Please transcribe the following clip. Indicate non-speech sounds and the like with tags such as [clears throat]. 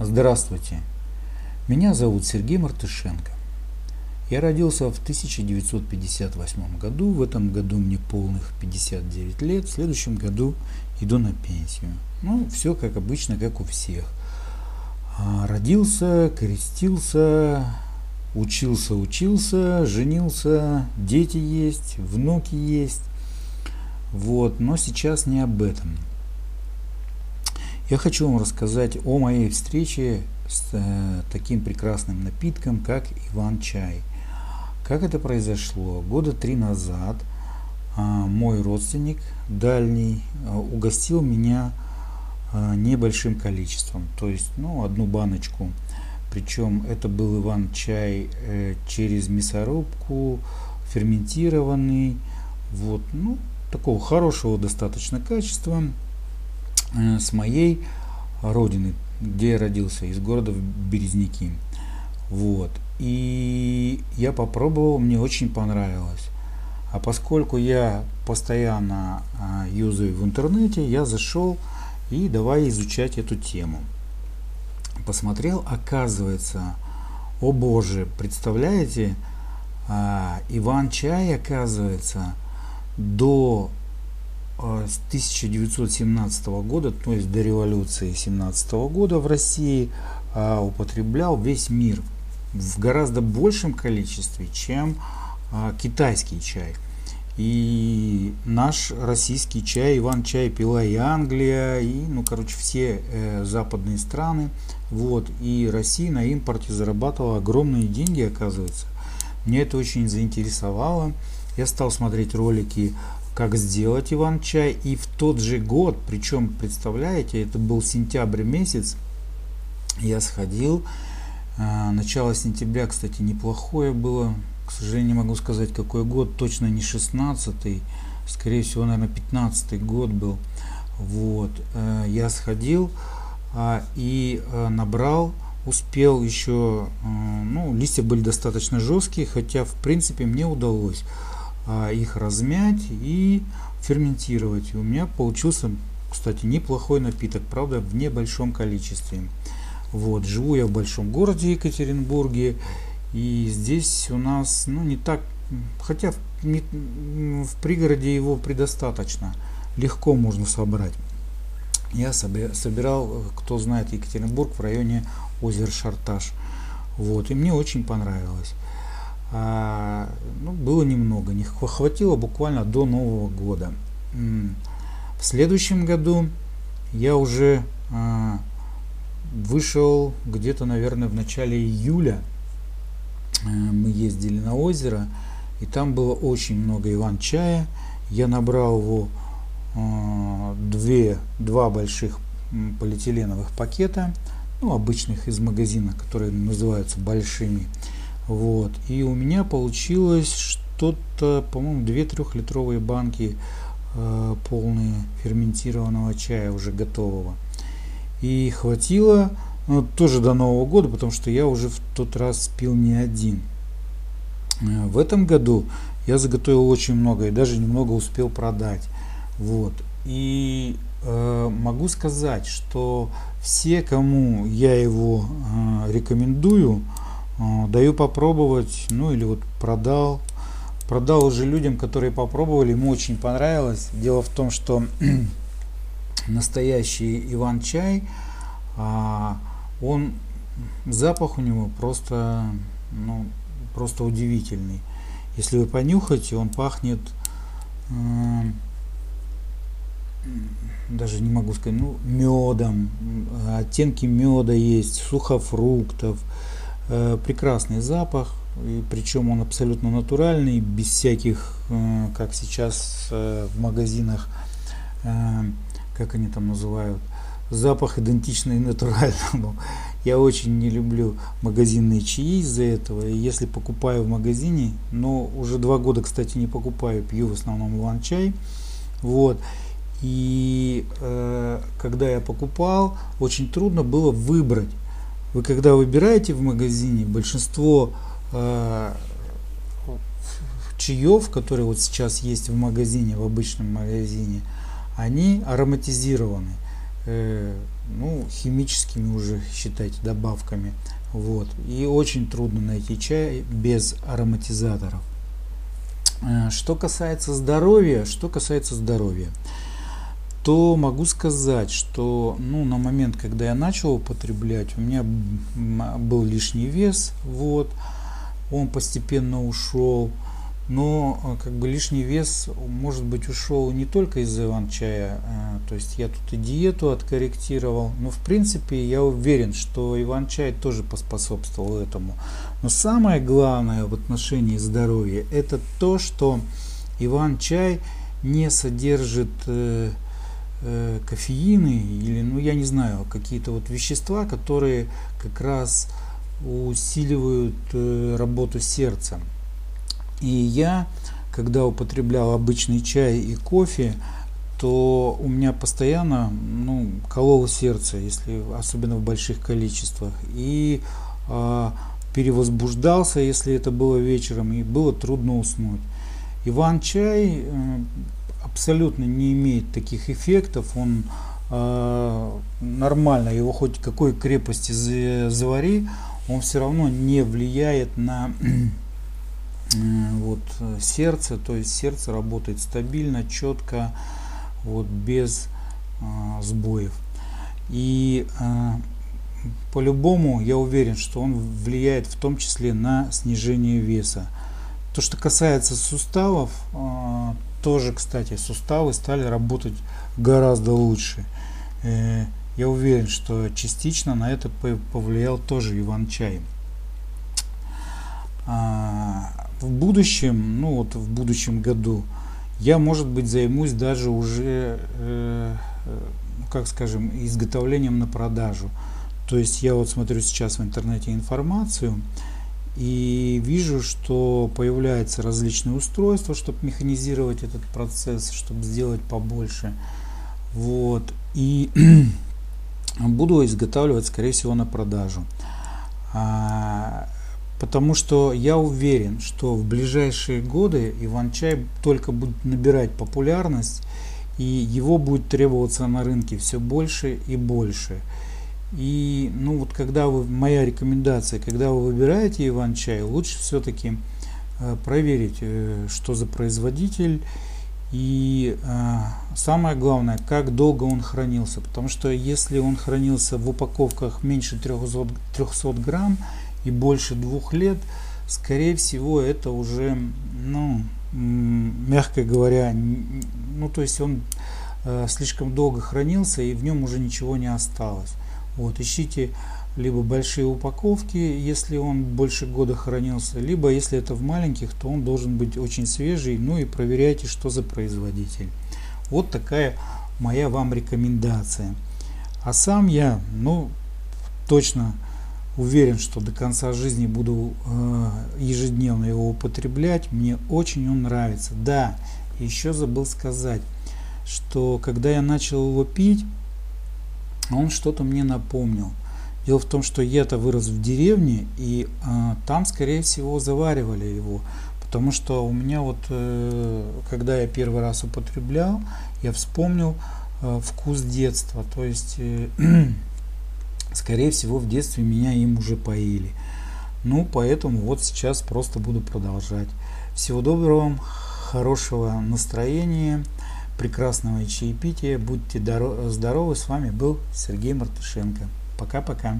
Здравствуйте, меня зовут Сергей Мартышенко. Я родился в 1958 году, в этом году мне полных 59 лет, в следующем году иду на пенсию. Ну, все как обычно, как у всех. А, родился, крестился, учился, учился, женился, дети есть, внуки есть. Вот, но сейчас не об этом. Я хочу вам рассказать о моей встрече с э, таким прекрасным напитком, как Иван-чай. Как это произошло? Года три назад э, мой родственник дальний э, угостил меня э, небольшим количеством, то есть ну, одну баночку. Причем это был Иван-чай э, через мясорубку, ферментированный, вот, ну, такого хорошего достаточно качества. Э, с моей родины, где я родился, из города Березники. Вот. И я попробовал, мне очень понравилось. А поскольку я постоянно а, юзаю в интернете, я зашел и давай изучать эту тему. Посмотрел, оказывается, о боже, представляете, а, Иван Чай, оказывается, до с 1917 года, то есть до революции 17 года в России а, употреблял весь мир в гораздо большем количестве, чем а, китайский чай. И наш российский чай, Иван-чай пила и Англия, и, ну, короче, все э, западные страны. Вот, и Россия на импорте зарабатывала огромные деньги, оказывается. Мне это очень заинтересовало. Я стал смотреть ролики как сделать иван-чай. И в тот же год, причем, представляете, это был сентябрь месяц, я сходил. А, начало сентября, кстати, неплохое было. К сожалению, не могу сказать, какой год. Точно не 16-й. Скорее всего, наверное, 15-й год был. Вот. Э, я сходил а, и э, набрал успел еще, э, ну, листья были достаточно жесткие, хотя, в принципе, мне удалось их размять и ферментировать. У меня получился, кстати, неплохой напиток, правда, в небольшом количестве. Вот, живу я в большом городе Екатеринбурге, и здесь у нас, ну, не так, хотя в, не, в пригороде его предостаточно, легко можно собрать. Я собирал, кто знает Екатеринбург, в районе озера Шарташ. Вот, и мне очень понравилось а, ну, было немного, не хватило буквально до Нового года. В следующем году я уже а, вышел где-то, наверное, в начале июля. А, мы ездили на озеро, и там было очень много иван-чая. Я набрал его а, две, два больших полиэтиленовых пакета, ну, обычных из магазина, которые называются большими. Вот. И у меня получилось что-то, по-моему, 2 литровые банки э, полные ферментированного чая уже готового. И хватило ну, тоже до Нового года, потому что я уже в тот раз пил не один. Э, в этом году я заготовил очень много и даже немного успел продать. Вот. И э, могу сказать, что все, кому я его э, рекомендую, даю попробовать, ну или вот продал. Продал уже людям, которые попробовали, ему очень понравилось. Дело в том, что [clears throat] настоящий Иван-чай, а, он, запах у него просто, ну, просто удивительный. Если вы понюхаете, он пахнет, даже не могу сказать, ну, медом, оттенки меда есть, сухофруктов, Э, прекрасный запах, и причем он абсолютно натуральный, без всяких, э, как сейчас э, в магазинах, как они там называют, запах идентичный натуральному. [laughs] Я очень не люблю магазинные чаи из-за этого. И если покупаю в магазине, но уже два года, кстати, не покупаю, пью в основном иван-чай. Вот. И э, когда я покупал, очень трудно было выбрать вы когда выбираете в магазине, большинство э, чаев, которые вот сейчас есть в магазине, в обычном магазине, они ароматизированы. э, ну, химическими уже, считайте, добавками. Вот. И очень трудно найти чай без ароматизаторов. Э, что касается здоровья, что касается здоровья, то могу сказать, что ну, на момент, когда я начал употреблять, у меня был лишний вес, вот, он постепенно ушел, но э, как бы лишний вес может быть ушел не только из иван-чая, э, то есть я тут и диету откорректировал, но в принципе я уверен, что иван-чай тоже поспособствовал этому. Но самое главное в отношении здоровья это то, что иван-чай не содержит э, кофеины или, ну я не знаю, какие-то вот вещества, которые как раз усиливают э, работу сердца. И я, когда употреблял обычный чай и кофе, то у меня постоянно ну, кололо сердце, если особенно в больших количествах. И э, перевозбуждался, если это было вечером, и было трудно уснуть. Иван-чай э, абсолютно не имеет таких эффектов, он э, нормально, его хоть какой крепости завари, он все равно не влияет на [clears throat] вот, сердце, то есть сердце работает стабильно, четко, вот, без э, сбоев. И э, по-любому я уверен, что он влияет в том числе на снижение веса. То, что касается суставов, э, тоже, кстати, суставы стали работать гораздо лучше. Э, я уверен, что частично на это повлиял тоже Иван-чай. А, в будущем, ну вот в будущем году, я, может быть, займусь даже уже, э, э, как скажем, изготовлением на продажу. То есть я вот смотрю сейчас в интернете информацию и вижу, что появляются различные устройства, чтобы механизировать этот процесс, чтобы сделать побольше. Вот. И [clears throat] буду изготавливать, скорее всего, на продажу. А, потому что я уверен, что в ближайшие годы Иван-чай только будет набирать популярность, и его будет требоваться на рынке все больше и больше. И ну вот когда вы, моя рекомендация, когда вы выбираете Иван-чай, лучше все-таки э, проверить, э, что за производитель, и э, самое главное, как долго он хранился. Потому что если он хранился в упаковках меньше 300, 300 грамм и больше двух лет, скорее всего это уже, ну, мягко говоря, ну то есть он слишком долго хранился и в нем уже ничего не осталось. Вот, ищите либо большие упаковки, если он больше года хранился, либо если это в маленьких, то он должен быть очень свежий, ну и проверяйте, что за производитель. Вот такая моя вам рекомендация. А сам я, ну, точно уверен, что до конца жизни буду э, ежедневно его употреблять. Мне очень он нравится. Да, еще забыл сказать, что когда я начал его пить, он что-то мне напомнил. Дело в том, что я-то вырос в деревне, и э, там, скорее всего, заваривали его. Потому что у меня вот, э, когда я первый раз употреблял, я вспомнил э, вкус детства. То есть, э, [clears throat] скорее всего, в детстве меня им уже поили. Ну, поэтому вот сейчас просто буду продолжать. Всего доброго вам, хорошего настроения, прекрасного чаепития. Будьте здоровы. С вами был Сергей Мартышенко. Пока-пока.